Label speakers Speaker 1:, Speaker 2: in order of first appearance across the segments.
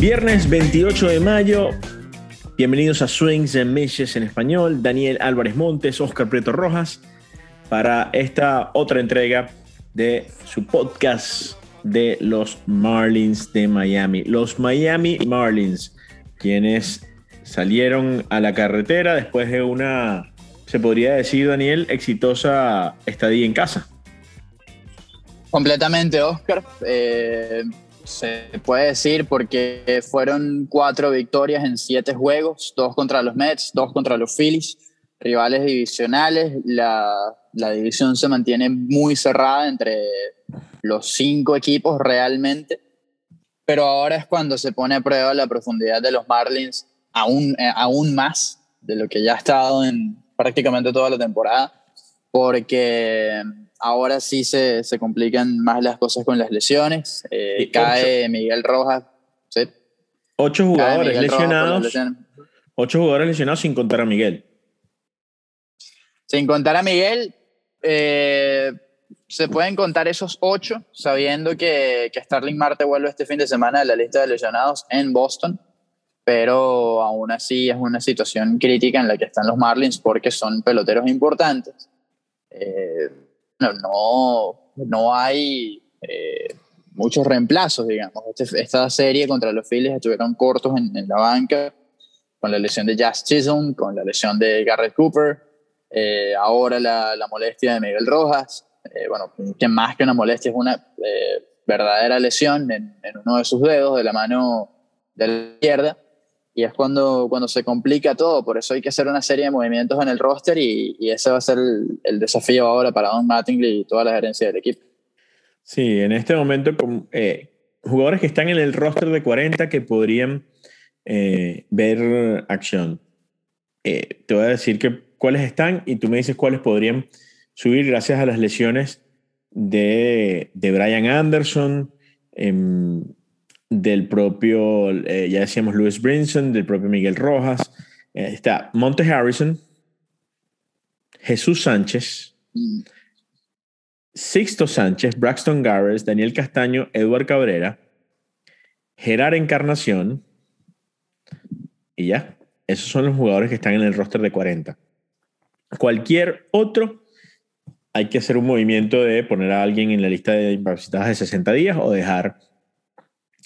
Speaker 1: Viernes 28 de mayo, bienvenidos a Swings and Mishes en español, Daniel Álvarez Montes, Oscar Prieto Rojas, para esta otra entrega de su podcast de los Marlins de Miami. Los Miami Marlins, quienes salieron a la carretera después de una, se podría decir, Daniel, exitosa estadía en casa.
Speaker 2: Completamente, Oscar. Eh, se puede decir porque fueron cuatro victorias en siete juegos, dos contra los Mets, dos contra los Phillies, rivales divisionales. La, la división se mantiene muy cerrada entre los cinco equipos realmente, pero ahora es cuando se pone a prueba la profundidad de los Marlins aún, eh, aún más de lo que ya ha estado en prácticamente toda la temporada, porque ahora sí se, se complican más las cosas con las lesiones. Eh, cae Miguel Rojas. ¿sí?
Speaker 1: Ocho jugadores lesionados. Ocho jugadores lesionados sin contar a Miguel.
Speaker 2: Sin contar a Miguel, eh, se pueden contar esos ocho, sabiendo que, que Starling Marte vuelve este fin de semana a la lista de lesionados en Boston, pero aún así es una situación crítica en la que están los Marlins porque son peloteros importantes. Eh, no, no hay eh, muchos reemplazos, digamos. Este, esta serie contra los Phillies estuvieron cortos en, la banca, con la lesión de Jazz Chisholm, con la lesión de Garrett Cooper, eh, ahora la, molestia de Miguel Rojas. Eh, bueno, que más que una molestia es una verdadera lesión en, uno de sus dedos de la mano de la izquierda y es cuando, cuando se complica todo. Por eso hay que hacer una serie de movimientos en el roster y, ese va a ser el, desafío ahora para Don Mattingly y toda la gerencia del equipo.
Speaker 1: Sí, en este momento, eh, jugadores que están en el roster de 40 que podrían eh, ver acción. Eh, te voy a decir que, cuáles están y tú me dices cuáles podrían subir gracias a las lesiones de, de Brian Anderson. Del propio, eh, ya decíamos, Louis Brinson, del propio Miguel Rojas. Eh, está Monte Harrison, Jesús Sánchez, Sixto Sánchez, Braxton Garrett, Daniel Castaño, Edward Cabrera, Gerard Encarnación, y ya. Esos son los jugadores que están en el roster de 40. Cualquier otro, hay que hacer un movimiento de poner a alguien en la lista de incapacidades de 60 días o dejar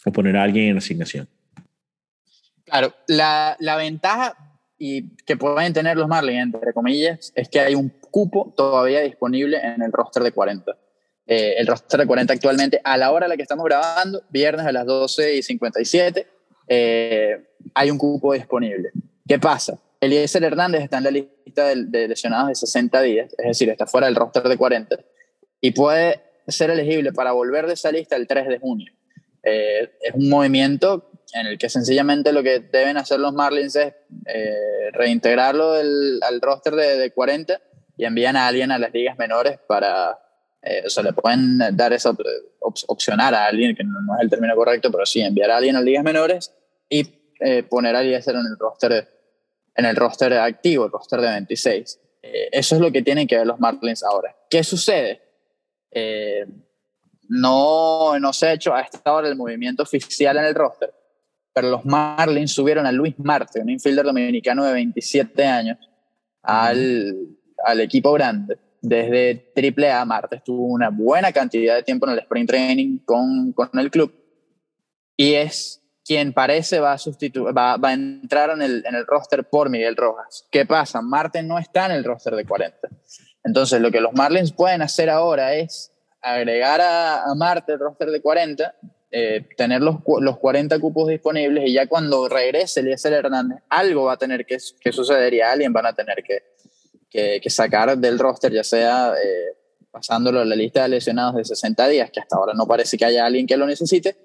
Speaker 1: o poner a alguien en asignación.
Speaker 2: Claro, la, la ventaja y que pueden tener los Marlins, entre comillas, es que hay un cupo todavía disponible en el roster de 40. Eh, el roster de 40 actualmente, a la hora en la que estamos grabando, viernes a las 12 y 57, eh, hay un cupo disponible. ¿Qué pasa? Eliezer Hernández está en la lista de, de, lesionados de 60 días, es decir, está fuera del roster de 40, y puede ser elegible para volver de esa lista el 3 de junio. Es un movimiento en el que sencillamente lo que deben hacer los Marlins es eh, reintegrarlo al roster de, de, 40 y envían a alguien a las ligas menores para, eh, o sea, le pueden dar esa op opcionar a alguien, que no, no, es el término correcto, pero sí enviar a alguien a ligas menores y eh, poner a Eliezer en el roster en el roster activo, el roster de 26. Eh, eso es lo que tienen que ver los Marlins ahora. ¿Qué sucede? No, no se ha hecho a esta hora el movimiento oficial en el roster, pero los Marlins subieron a Luis Marte, un infielder dominicano de 27 años, al, al equipo grande. Desde AAA, Marte estuvo una buena cantidad de tiempo en el Spring Training con, con el club y es quien parece va a, va, va a entrar en el, en el roster por Miguel Rojas. ¿Qué pasa? Marte no está en el roster de 40. Entonces, lo que los Marlins pueden hacer ahora es agregar a, a Marte el roster de 40, eh, tener los, los 40 cupos disponibles y ya cuando regrese Eliezer Hernández, algo va a tener que, suceder y alguien van a tener que, que, que sacar del roster, ya sea eh, pasándolo a la lista de lesionados de 60 días, que hasta ahora no parece que haya alguien que lo necesite,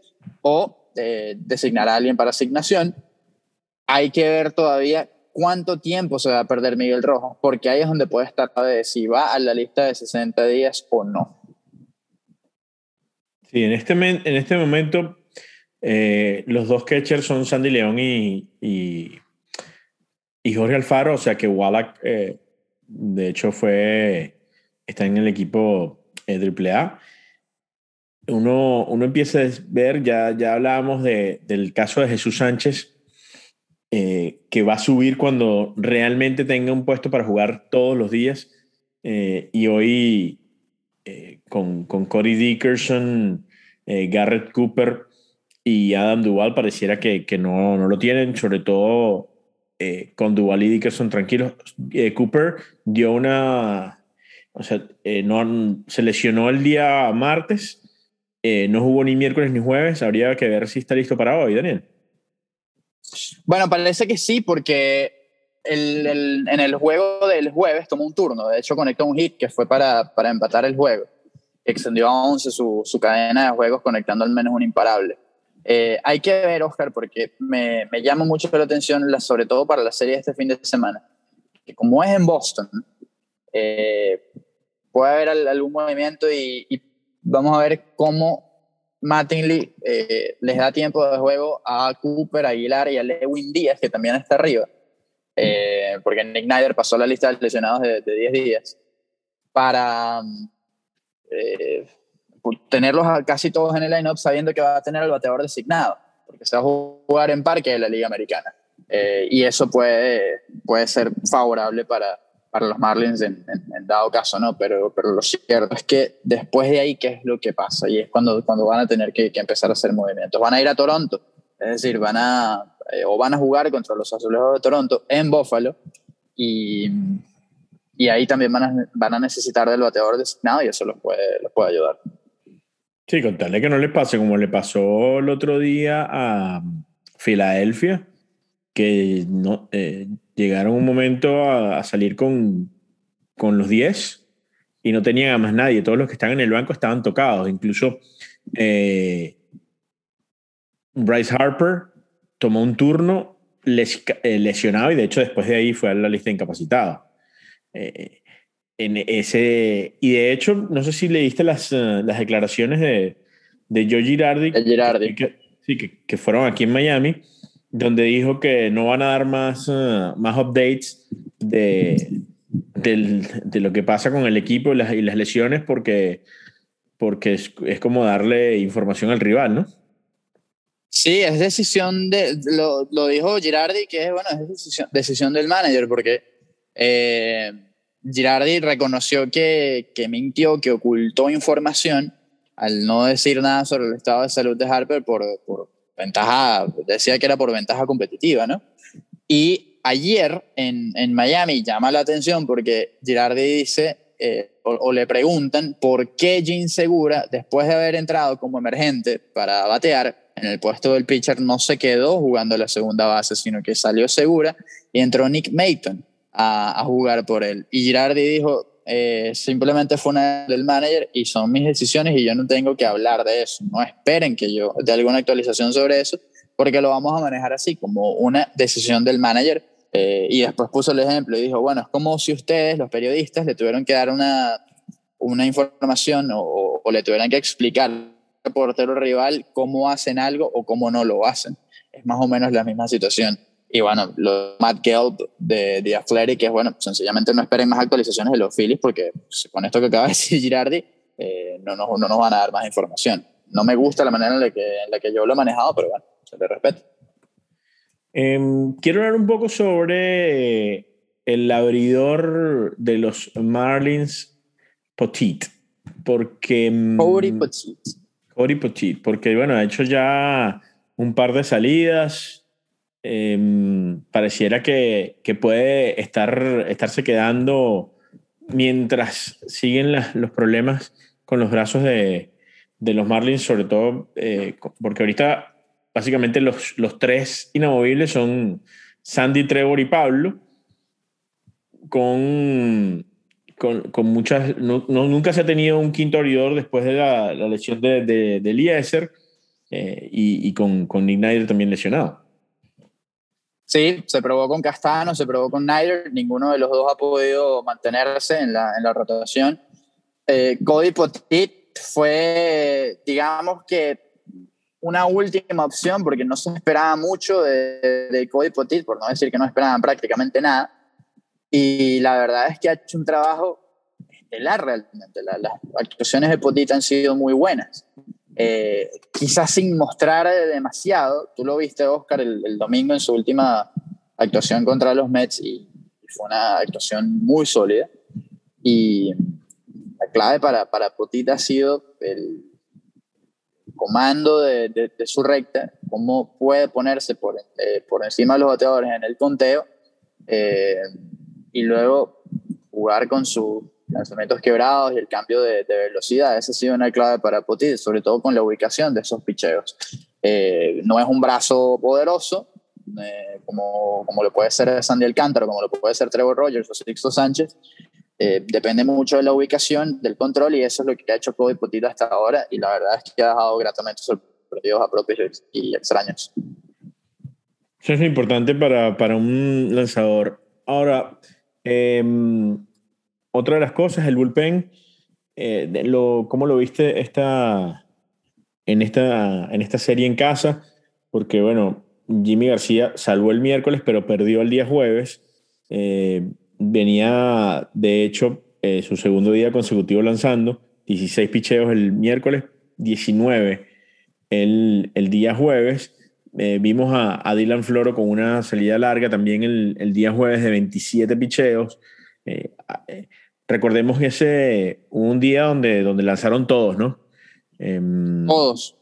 Speaker 2: o eh, designar a alguien para asignación. Hay que ver todavía cuánto tiempo se va a perder Miguel Rojo, porque ahí es donde puede estar de si va a la lista de 60 días o no.
Speaker 1: Sí, en este, en este momento eh, los dos catchers son Sandy León y, y, y, Jorge Alfaro, o sea que Wallach eh, de hecho fue, está en el equipo eh, AAA. uno, uno empieza a ver, ya, ya hablábamos de, del caso de Jesús Sánchez, eh, que va a subir cuando realmente tenga un puesto para jugar todos los días. Eh, y hoy eh, con, con Cody Dickerson, Garrett Cooper y Adam Duval pareciera que, que no, no, lo tienen, sobre todo con Duval y Dickerson tranquilos. Cooper dio una, o sea, no, se lesionó el día martes, no jugó ni miércoles ni jueves, habría que ver si está listo para hoy, Daniel.
Speaker 2: Bueno, parece que sí, porque el, en el juego del jueves tomó un turno. De hecho, conectó un hit que fue para, para empatar el juego. Extendió a 11 su, su cadena de juegos, conectando al menos un imparable. Eh, hay que ver, Oscar, porque me, me, llama mucho la atención, sobre todo para la serie de este fin de semana, que como es en Boston, eh, puede haber algún movimiento y, y, vamos a ver cómo Mattingly eh, les da tiempo de juego a Cooper, Aguilar y a Lewin Díaz, que también está arriba, eh, porque Nick Snyder pasó la lista de lesionados de, 10 días, para eh, tenerlos casi todos en el line-up sabiendo que va a tener el bateador designado, porque se va a jugar en parque de la Liga Americana. y eso puede, puede ser favorable para, para los Marlins en, dado caso, ¿no? Pero, pero lo cierto es que después de ahí, ¿qué es lo que pasa? Y es cuando, cuando van a tener que, empezar a hacer movimientos. Van a ir a Toronto, es decir, van a, eh, o van a jugar contra los Azulejos de Toronto en Buffalo y, y ahí también van a, van a necesitar del bateador designado y eso los puede, los puede ayudar.
Speaker 1: Sí, contarle que no le pase como le pasó el otro día a Filadelfia, que no, eh, llegaron un momento a, salir con, con los 10 y no tenían a más nadie. Todos los que estaban en el banco estaban tocados. Incluso eh, Bryce Harper tomó un turno eh, lesionado y de hecho después de ahí fue a la lista de incapacitados. Eh, en ese, y de hecho, no sé si leíste las, las declaraciones de, de Joe Girardi,
Speaker 2: Girardi.
Speaker 1: Que, sí, que, que, fueron aquí en Miami donde dijo que no van a dar más, uh, más updates de, de, lo que pasa con el equipo y las, y las lesiones porque, porque es, es, como darle información al rival, ¿no?
Speaker 2: Sí, es decisión de, lo, lo dijo Girardi, que es, bueno, es decisión, decisión del manager, porque eh, Girardi reconoció que, mintió, que ocultó información al no decir nada sobre el estado de salud de Harper por, ventaja, decía que era por ventaja competitiva, ¿no? Y ayer en, en Miami llama la atención porque Girardi dice, eh, o, le preguntan por qué Gene Segura, después de haber entrado como emergente para batear, en el puesto del pitcher no se quedó jugando la segunda base, sino que salió Segura y entró Nick Mayton a, jugar por él. Y Girardi dijo, eh, simplemente fue una del manager y son mis decisiones y yo no tengo que hablar de eso. No esperen que yo dé alguna actualización sobre eso, porque lo vamos a manejar así, como una decisión del manager. Eh, y después puso el ejemplo y dijo, bueno, es como si ustedes, los periodistas, le tuvieron que dar una, una información o, le tuvieran que explicar al reportero rival cómo hacen algo o cómo no lo hacen. Es más o menos la misma situación. Y bueno, lo Matt Gelb de The Athletic es, bueno, sencillamente no esperen más actualizaciones de los Phillies porque pues, con esto que acaba de decir Girardi, eh, no, nos, no nos van a dar más información. No me gusta la manera en la que, en la que yo lo he manejado, pero bueno, se le respeto.
Speaker 1: Em, quiero hablar un poco sobre el abridor de los Marlins Potit, porque...
Speaker 2: Em, Cody Potit.
Speaker 1: Cody Potit, porque bueno, ha hecho ya un par de salidas, Em, pareciera que, puede estar, estarse quedando mientras siguen los problemas con los brazos de, los Marlins, sobre todo eh, porque ahorita básicamente los, tres inamovibles son Sandy, Trevor y Pablo, con, con, muchas... No, nunca se ha tenido un quinto abridor después de la, la lesión de, de, de Eliezer eh, y, con, con Nick Snyder también lesionado.
Speaker 2: Sí, se probó con Castano, se probó con Nyder, ninguno de los dos ha podido mantenerse en la, en la rotación. Eh, Cody Potit fue, digamos que, una última opción porque no se esperaba mucho de, de Cody Potit, por no decir que no esperaban prácticamente nada. Y la verdad es que ha hecho un trabajo estelar realmente. las actuaciones de Potita han sido muy buenas. Eh, quizás sin mostrar demasiado. Tú lo viste, Oscar, el, domingo en su última actuación contra los Mets y, fue una actuación muy sólida. Y la clave para, para Potita ha sido el comando de, su recta, cómo puede ponerse por, eh, por encima de los bateadores en el conteo eh, y luego jugar con sus lanzamientos quebrados y el cambio de, velocidad. Esa ha sido una clave para Potit, sobre todo con la ubicación de esos picheos. Eh, no es un brazo poderoso, como, como lo puede ser Sandy Alcántara, como lo puede ser Trevor Rogers o Sixto Sánchez, eh, depende mucho de la ubicación, del control, y eso es lo que ha hecho Kobe Potito hasta ahora, y la verdad es que ha dejado gratamente sorprendidos a propios y extraños.
Speaker 1: Eso es importante para, para un lanzador. Ahora, em, otra de las cosas, el bullpen, eh, lo, ¿cómo lo viste esta, en, esta, en esta serie en casa? Porque, bueno, Jimmy García salvó el miércoles, pero perdió el día jueves. Eh, venía, de hecho, eh, su segundo día consecutivo lanzando, 16 picheos el miércoles, 19 el, el día jueves. Eh, vimos a, a, Dylan Floro con una salida larga también el, el día jueves de 27 picheos. Eh, recordemos que ese un día donde, donde lanzaron todos, ¿no?
Speaker 2: Em, todos.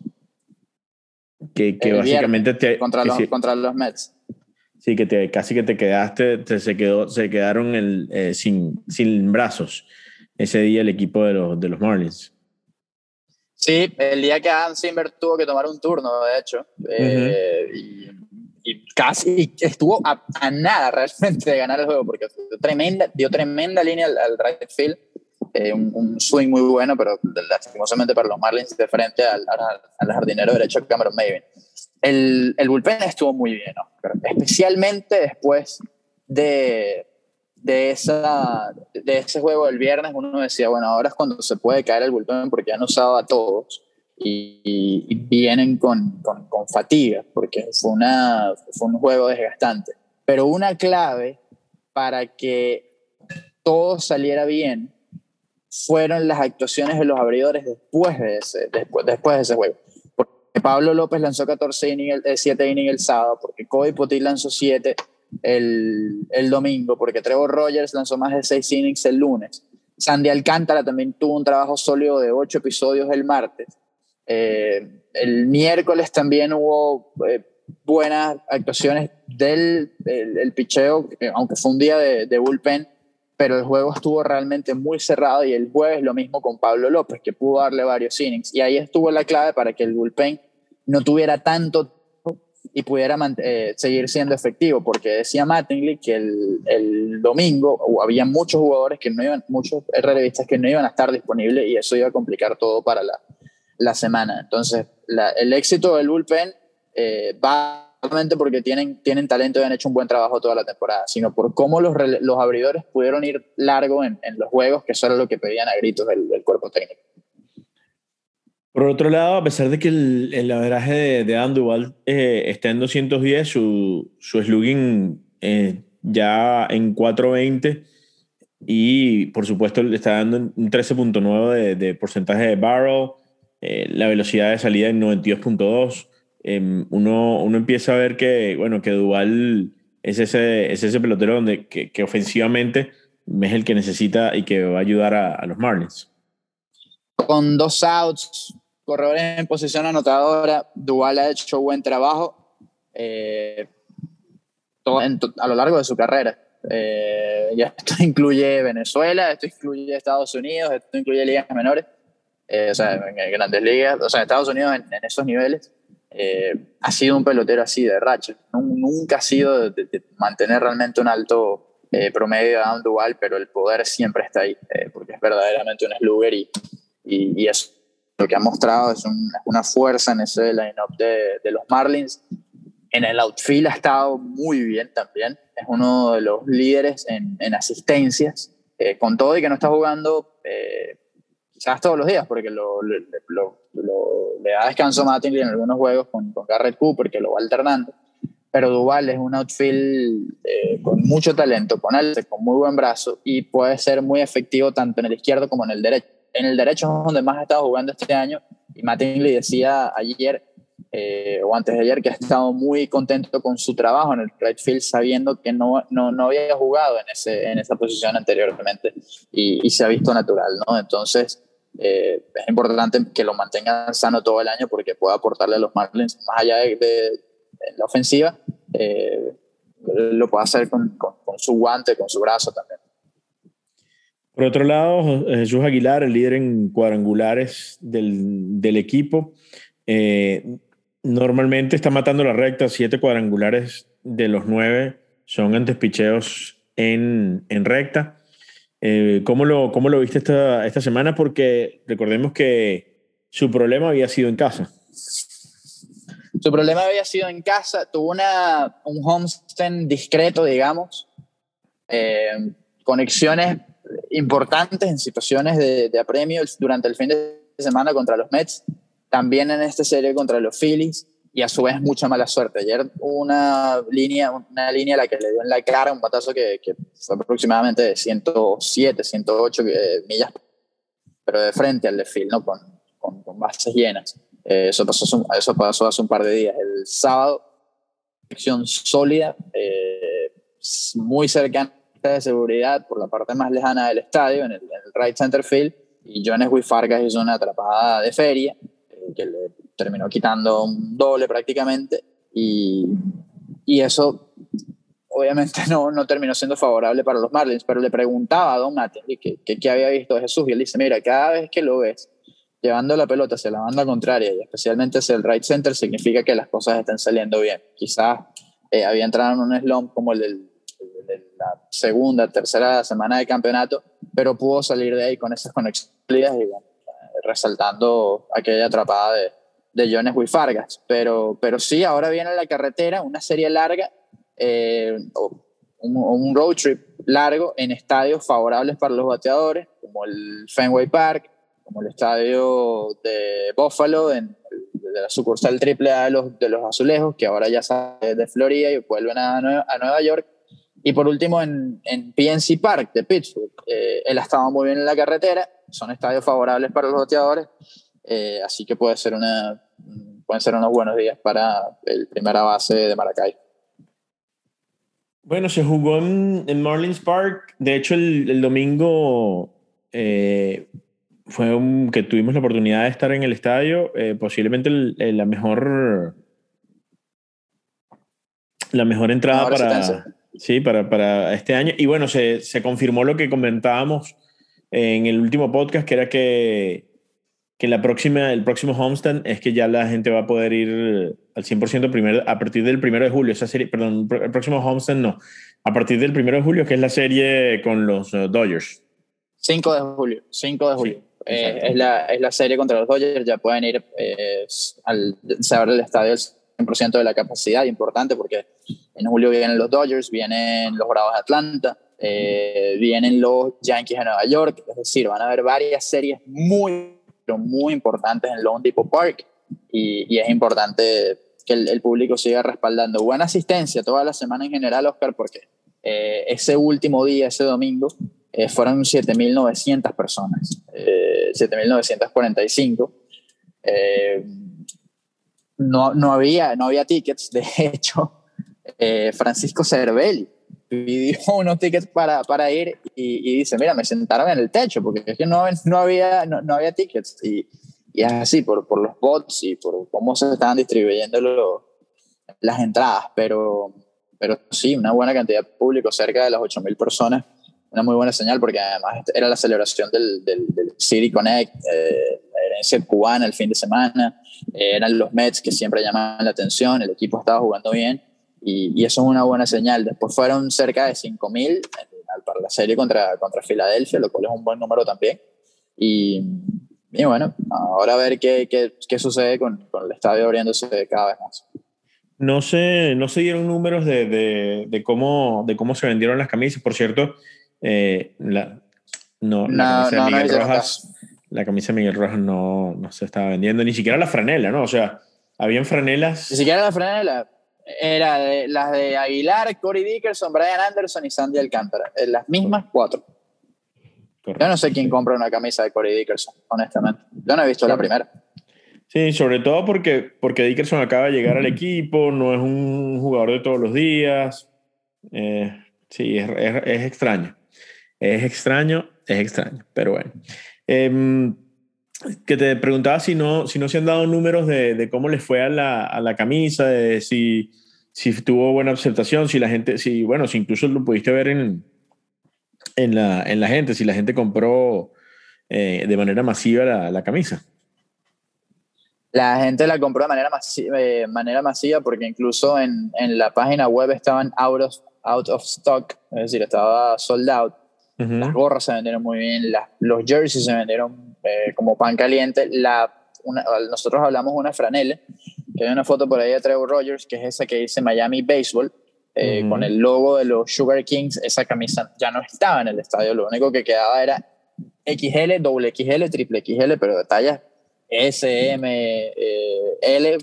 Speaker 1: Que, que básicamente te,
Speaker 2: contra, los, contra los Mets.
Speaker 1: Sí, que te, casi que te quedaste, se, quedó, se quedaron el, eh, sin, sin brazos ese día el equipo de los, de los Marlins.
Speaker 2: Sí, el día que Adam Simber tuvo que tomar un turno, de hecho, eh, y, casi estuvo a, nada realmente de ganar el juego, porque dio tremenda, dio tremenda línea al, right field, eh, un, swing muy bueno, pero lastimosamente para los Marlins de frente al, al, jardinero derecho Cameron Maven el, el bullpen estuvo muy bien, especialmente después de, de, esa, de ese juego del viernes, uno decía, bueno, ahora es cuando se puede caer el bullpen porque han usado a todos y, vienen con, con, con, fatiga, porque fue, una, fue un juego desgastante. Pero una clave para que todo saliera bien fueron las actuaciones de los abridores después de ese, después, después de ese juego. Pablo López lanzó 14 innings, 7 eh, innings el sábado, porque Cody Potil lanzó 7 el, el, domingo, porque Trevor Rogers lanzó más de 6 innings el lunes. Sandy Alcántara también tuvo un trabajo sólido de 8 episodios el martes. Eh, el miércoles también hubo eh, buenas actuaciones del el, picheo, aunque fue un día de, bullpen, pero el juego estuvo realmente muy cerrado y el jueves lo mismo con Pablo López, que pudo darle varios innings. Y ahí estuvo la clave para que el bullpen no tuviera tanto y pudiera eh, seguir siendo efectivo, porque decía Mattingly que el, el, domingo había muchos jugadores que no iban, muchos relevistas que no iban a estar disponibles y eso iba a complicar todo para la, la semana. Entonces, el éxito del bullpen eh, va solamente porque tienen, tienen talento y han hecho un buen trabajo toda la temporada, sino por cómo los, los abridores pudieron ir largo en, en, los juegos, que eso era lo que pedían a gritos el cuerpo técnico.
Speaker 1: Por otro lado, a pesar de que el, el averaje de, de Anduval eh, está en 210, su, su slugging eh, ya en 420 y por supuesto le está dando un 13.9 de, de, porcentaje de barrel, eh, la velocidad de salida en 92.2. Em, uno, uno empieza a ver que, bueno, que Duval es ese, es ese pelotero donde, que, que ofensivamente es el que necesita y que va a ayudar a, a los Marlins.
Speaker 2: Con dos outs, corredores en posición anotadora, Duval ha hecho buen trabajo eh, a lo largo de su carrera. Eh, esto incluye Venezuela, esto incluye Estados Unidos, esto incluye ligas menores, eh, o sea, en grandes ligas, o sea, Estados Unidos en, esos niveles. ha sido un pelotero así de racha. Nunca ha sido de, mantener realmente un alto promedio de Adam Duval, pero el poder siempre está ahí, porque es verdaderamente un slugger y, y, y eso lo que ha mostrado es una fuerza en ese line-up de, de, los Marlins. En el outfield ha estado muy bien también. Es uno de los líderes en, en asistencias. Eh, con todo y que no está jugando eh, quizás todos los días, porque lo, lo, lo, le da descanso Mattingly en algunos juegos con, con, Garrett Cooper, que lo va alternando. pero Duval es un outfield eh, con mucho talento, con alce, con muy buen brazo y puede ser muy efectivo tanto en el izquierdo como en el derecho. En el derecho es donde más ha estado jugando este año y Mattingly decía ayer eh, o antes de ayer que ha estado muy contento con su trabajo en el right field sabiendo que no, no, no había jugado en, ese, en esa posición anteriormente y, y se ha visto natural, ¿no? Entonces eh, es importante que lo mantengan sano todo el año porque puede aportarle a los Marlins más allá de, la ofensiva, eh, lo puede hacer con, con, su guante, con su brazo también.
Speaker 1: Por otro lado, Jesús Aguilar, el líder en cuadrangulares del, del equipo, eh, normalmente está matando la recta, siete cuadrangulares de los nueve son antes picheos en, en recta. Eh, ¿cómo, lo, ¿Cómo lo viste esta, esta semana? Porque recordemos que su problema había sido en casa.
Speaker 2: Su problema había sido en casa, tuvo una, un homestand discreto, digamos, eh, conexiones importantes en situaciones de, de apremio durante el fin de semana contra los Mets, también en esta serie contra los Phillies y a su vez mucha mala suerte. Ayer una línea, una línea a la que le dio en la cara un batazo que, que fue aproximadamente de 107, 108 eh, millas, pero de frente al de ¿no? con, con, con bases llenas. Eh, eso, pasó, eso pasó hace un par de días. El sábado, acción sólida, eh, muy cercana de seguridad por la parte más lejana del estadio, en el, right center field, y Jones Fargas hizo una atrapada de feria que le terminó quitando un doble prácticamente y, y eso obviamente no, no terminó siendo favorable para los Marlins, pero le preguntaba a Don Mattingly qué había visto Jesús y él dice, mira, cada vez que lo ves llevando la pelota hacia la banda contraria y especialmente hacia el right center significa que las cosas están saliendo bien. Quizás eh, había entrado en un slump como el, del, de la segunda, tercera semana de campeonato, pero pudo salir de ahí con esas conexiones y bueno, resaltando aquella atrapada de, de Jones Wifargas. Pero, pero sí, ahora viene la carretera, una serie larga, eh, un, un, road trip largo en estadios favorables para los bateadores, como el Fenway Park, como el estadio de Buffalo, en, de la sucursal triple A de los, de los Azulejos, que ahora ya sale de Florida y vuelven a, Nueva, a Nueva York. Y por último, en, en PNC Park de Pittsburgh. Eh, él ha estado muy bien en la carretera son estadios favorables para los bateadores, eh, así que puede ser una, pueden ser unos buenos días para el primera base de Maracay.
Speaker 1: Bueno, se jugó en, Marlins Park. De hecho, el, domingo eh, fue un, que tuvimos la oportunidad de estar en el estadio. Eh, posiblemente la mejor la mejor entrada para, sí, para, para, este año. Y bueno, se, se confirmó lo que comentábamos en el último podcast, que era que, que la próxima, el próximo homestand es que ya la gente va a poder ir al 100% primero, a partir del primero de julio. Esa serie, perdón, el próximo homestand no. A partir del primero de julio, que es la serie con los uh, Dodgers.
Speaker 2: 5 de julio, 5 de julio. Eh, es, la, es la serie contra los Dodgers, ya pueden ir eh, al saber el estadio al 100% de la capacidad, importante porque en julio vienen los Dodgers, vienen los Bravos de Atlanta, eh, vienen los Yankees de Nueva York, es decir, van a haber varias series muy, muy importantes en Lone Depot Park y, es importante que el, público siga respaldando. Buena asistencia toda la semana en general, Oscar, porque eh, ese último día, ese domingo, eh, fueron 7.900 personas, 7.945. no, no, había, no había tickets, de hecho, Francisco Cervelli pidió unos tickets para, para ir y, dice, mira, me sentaron en el techo porque es que no, no, había, no, había tickets. Y, y, es así, por, por los bots y por cómo se estaban distribuyendo las entradas. Pero, pero sí, una buena cantidad de público, cerca de las 8.000 personas. Una muy buena señal porque además era la celebración del, del, City Connect, eh, la herencia cubana el fin de semana. Eh, eran los Mets que siempre llamaban la atención, el equipo estaba jugando bien y, eso es una buena señal. Después fueron cerca de 5.000 para la serie contra, contra Filadelfia, lo cual es un buen número también. Y, y bueno, ahora a ver qué, qué, qué sucede con, con, el estadio abriéndose cada vez más.
Speaker 1: No se, no se dieron números de, de, de, cómo, de cómo se vendieron las camisas. Por cierto, eh, la, no, la, camisa de Miguel Rojas, la camisa de Miguel Rojas no, no se estaba vendiendo, ni siquiera la franela, ¿no? O sea, habían franelas.
Speaker 2: Ni siquiera la franela Era de, las de Aguilar, Corey Dickerson, Brian Anderson y Sandy Alcántara. Eh, las mismas cuatro. Yo no sé quién compra una camisa de Corey Dickerson, honestamente. Yo no he visto la primera.
Speaker 1: Sí, sobre todo porque, porque Dickerson acaba de llegar al equipo, no es un jugador de todos los días. Eh, sí, es, es, extraño. Es extraño, es extraño, pero bueno. Em, que te preguntaba si no, si no se han dado números de, de cómo les fue a la, a la camisa, de si, si tuvo buena aceptación, si la gente, si, bueno, si incluso lo pudiste ver en, en, la, en la gente, si la gente compró eh, de manera masiva la, la camisa.
Speaker 2: La gente la compró de manera masiva, manera masiva porque incluso en, en, la página web estaban out of, out of stock, es decir, estaba sold out. Las gorras se vendieron muy bien, las, los jerseys se vendieron eh, como pan caliente. La, nosotros hablamos de una franela, que hay una foto por ahí de Trevor Rogers, que es esa que dice Miami Baseball, eh, con el logo de los Sugar Kings. Esa camisa ya no estaba en el estadio, lo único que quedaba era XL, doble XL, triple XL, pero de tallas S, M, eh, L,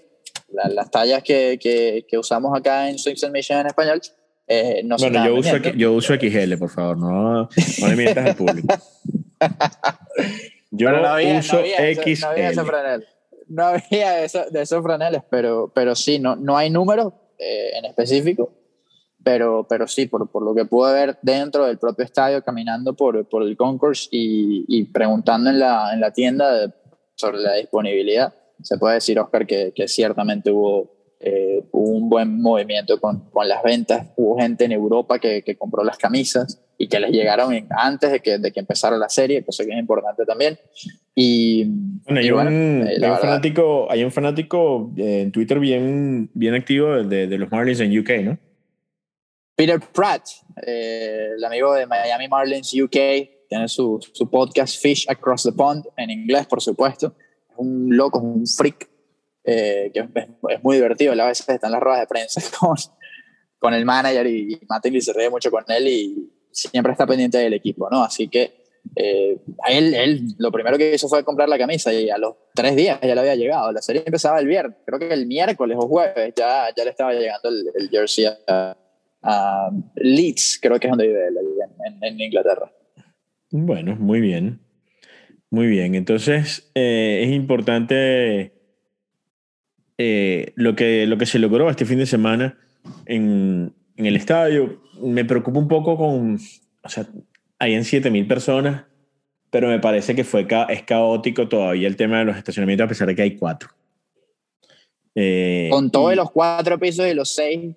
Speaker 2: las tallas que, que, que, usamos acá en and Mission en español. Eh, no
Speaker 1: bueno, yo uso, yo uso XL, por favor, no, no le mientas al público. Yo no había, uso XL.
Speaker 2: no había, no había eso, de esos franeles, pero, pero sí, no, no hay números eh, en específico, pero, pero sí, por, por, lo que pude ver dentro del propio estadio, caminando por, por el concourse y, y preguntando en la, en la tienda de, sobre la disponibilidad, se puede decir, Oscar, que, que ciertamente hubo, eh, un buen movimiento con, con, las ventas. Hubo gente en Europa que, que, compró las camisas y que les llegaron antes de que, de que empezara la serie, cosa que es importante también. Y,
Speaker 1: bueno, hay, un, eh, hay un, fanático, hay un fanático eh, en Twitter bien, bien activo de, de, los Marlins en UK, ¿no?
Speaker 2: Peter Pratt, eh, el amigo de Miami Marlins UK, tiene su, su, podcast Fish Across the Pond, en inglés, por supuesto. Es un loco, es un freak, eh, que es, es, muy divertido. A veces está en las ruedas de prensa con, con el manager y, y se ríe mucho con él y siempre está pendiente del equipo, ¿no? Así que eh, a él, él lo primero que hizo fue comprar la camisa y a los tres días ya le había llegado. La serie empezaba el viernes, creo que el miércoles o jueves ya, ya le estaba llegando el, jersey a, Leeds, creo que es donde vive él, en, en Inglaterra.
Speaker 1: Bueno, muy bien. Muy bien. Entonces, eh, es importante eh, lo, que, lo que se logró este fin de semana en, en el estadio. Me preocupa un poco con. O sea, hay en 7000 personas, pero me parece que fue ca es caótico todavía el tema de los estacionamientos, a pesar de que hay cuatro.
Speaker 2: Eh, con todos los cuatro pisos y los seis.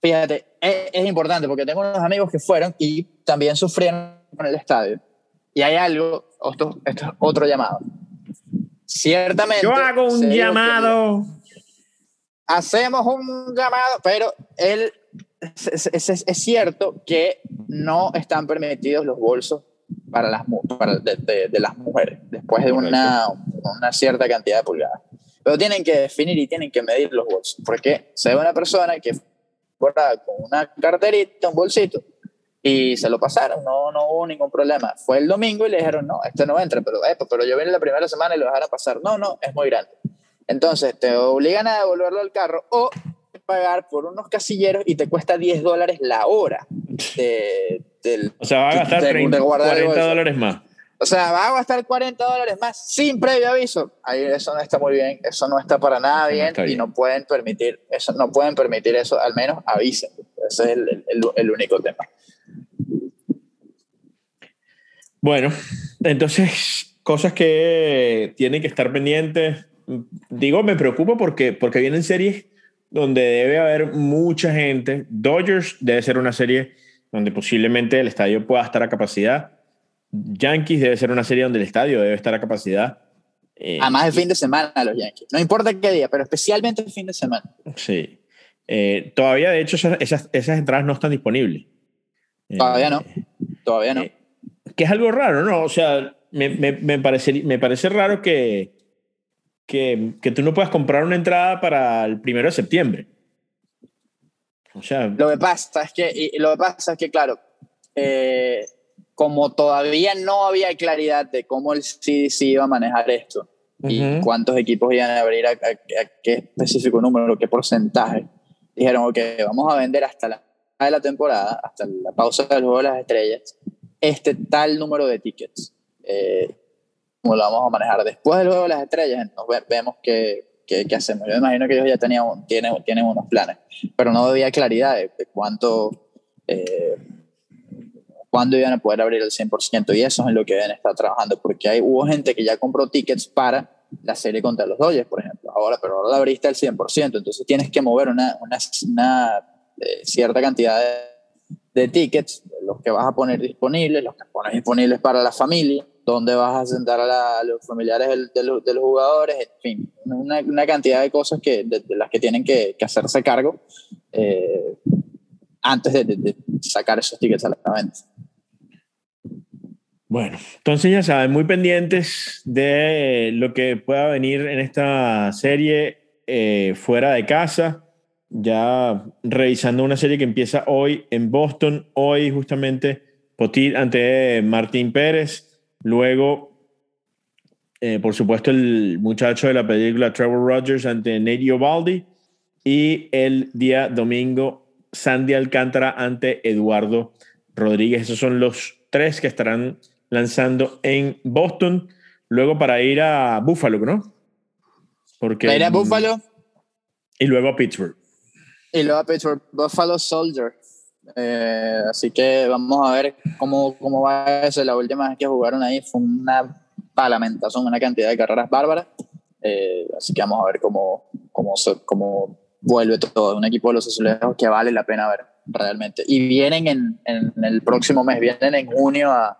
Speaker 2: Fíjate, es, es importante porque tengo unos amigos que fueron y también sufrieron con el estadio. Y hay algo, esto, esto es otro llamado. Ciertamente.
Speaker 1: Yo hago un llamado.
Speaker 2: Hacemos un llamado, pero él, es, es, es, cierto que no están permitidos los bolsos para las, para de, de, de las mujeres, después de una, una cierta cantidad de pulgadas. Pero tienen que definir y tienen que medir los bolsos, porque se ve una persona que fuera con una carterita, un bolsito, y se lo pasaron, no, no hubo ningún problema. Fue el domingo y le dijeron, no, este no entra, pero, pero yo vine la primera semana y lo dejaron pasar. No, no, es muy grande. Entonces te obligan a devolverlo al carro o pagar por unos casilleros y te cuesta 10 dólares la hora. De, del,
Speaker 1: o sea, va a gastar 30, 40 dólares más.
Speaker 2: O sea, va a gastar 40 dólares más sin previo aviso. Ahí eso no está muy bien, eso no está para nada eso bien, no bien, y no pueden permitir eso, no pueden permitir eso, al menos avisen. Ese es el, el, el único tema.
Speaker 1: Bueno, entonces, cosas que tienen que estar pendientes. Digo, me preocupa porque, porque vienen series donde debe haber mucha gente. Dodgers debe ser una serie donde posiblemente el estadio pueda estar a capacidad. Yankees debe ser una serie donde el estadio debe estar a capacidad.
Speaker 2: Eh, Además el fin de semana los Yankees. No importa qué día, pero especialmente el fin de semana.
Speaker 1: Sí. Eh, todavía, de hecho, esas, entradas no están disponibles.
Speaker 2: Todavía no. Todavía no.
Speaker 1: Eh, que es algo raro, ¿no? O sea, me, me, me, parece, me parece raro que, que, que, tú no puedas comprar una entrada para el primero de septiembre. O sea,
Speaker 2: lo que pasa es que, y lo que pasa es que, claro, eh, como todavía no había claridad de cómo el CDC iba a manejar esto uh -huh. y cuántos equipos iban a abrir, a, a, a, qué específico número, qué porcentaje, dijeron, ok, vamos a vender hasta la de la temporada, hasta la pausa del juego de las estrellas, este tal número de tickets. Eh, ¿Cómo lo vamos a manejar? Después del juego de las estrellas, nos vemos qué, qué, hacemos. Yo imagino que ellos ya tenían, tienen, tienen unos planes, pero no había claridad de, cuánto, eh, cuándo iban a poder abrir el 100%, y eso es en lo que deben estar trabajando, porque hay, hubo gente que ya compró tickets para la serie contra los Dodgers, por ejemplo, ahora, pero ahora la abriste al 100%, entonces tienes que mover una, una, una eh, cierta cantidad de, tickets, los que vas a poner disponibles, los que pones disponibles para la familia, dónde vas a sentar a, los familiares de, los, jugadores, en fin, una, cantidad de cosas que, de, las que tienen que, hacerse cargo eh, antes de, sacar esos tickets a la venta.
Speaker 1: Bueno, entonces ya saben, muy pendientes de lo que pueda venir en esta serie eh, fuera de casa ya revisando una serie que empieza hoy en Boston, hoy justamente Potit ante Martín Pérez, luego, eh, por supuesto, el muchacho de la película Trevor Rogers ante Nate Baldi y el día domingo Sandy Alcántara ante Eduardo Rodríguez. Esos son los tres que estarán lanzando en Boston. Luego para ir a Buffalo, ¿no?
Speaker 2: Porque, para ir a Buffalo.
Speaker 1: Y luego a Pittsburgh.
Speaker 2: Y luego a Pittsburgh Buffalo Soldier. Eh, así que vamos a ver cómo, cómo va eso. La última vez que jugaron ahí fue una son una cantidad de carreras bárbaras. Eh, así que vamos a ver cómo, cómo, cómo vuelve todo. Un equipo de los azulejos que vale la pena ver realmente. Y vienen en, en el próximo mes, vienen en junio a,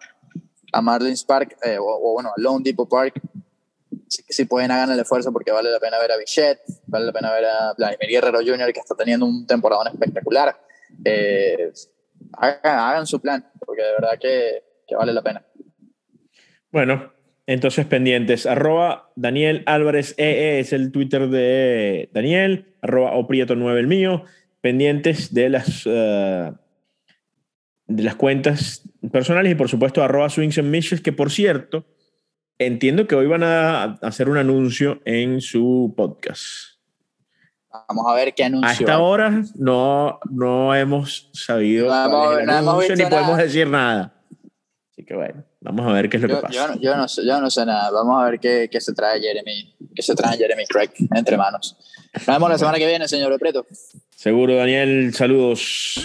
Speaker 2: a Marlins Park, eh, o, o, bueno, a Lone Depot Park, si, pueden hagan el esfuerzo porque vale la pena ver a Bichette, vale la pena ver a Vladimir Guerrero Jr. que está teniendo un temporada espectacular. Eh, hagan, su plan porque de verdad que, vale la pena.
Speaker 1: Bueno, entonces pendientes. Arroba Daniel Álvarez EE es el Twitter de Daniel, arroba Oprieto9 el mío. Pendientes de las, eh, de las cuentas personales y por supuesto arroba Swings que por cierto, Entiendo que hoy van a hacer un anuncio en su podcast.
Speaker 2: Vamos a ver qué anuncio.
Speaker 1: A esta hora no, no hemos sabido no ni podemos decir nada. Así que bueno, vamos a ver qué es lo que pasa.
Speaker 2: Yo, yo, no, yo, no, sé nada. Vamos a ver qué, qué, se trae Jeremy, qué se trae Jeremy Craig entre manos. Nos vemos la semana que viene, señor Preto.
Speaker 1: Seguro, Daniel. Saludos.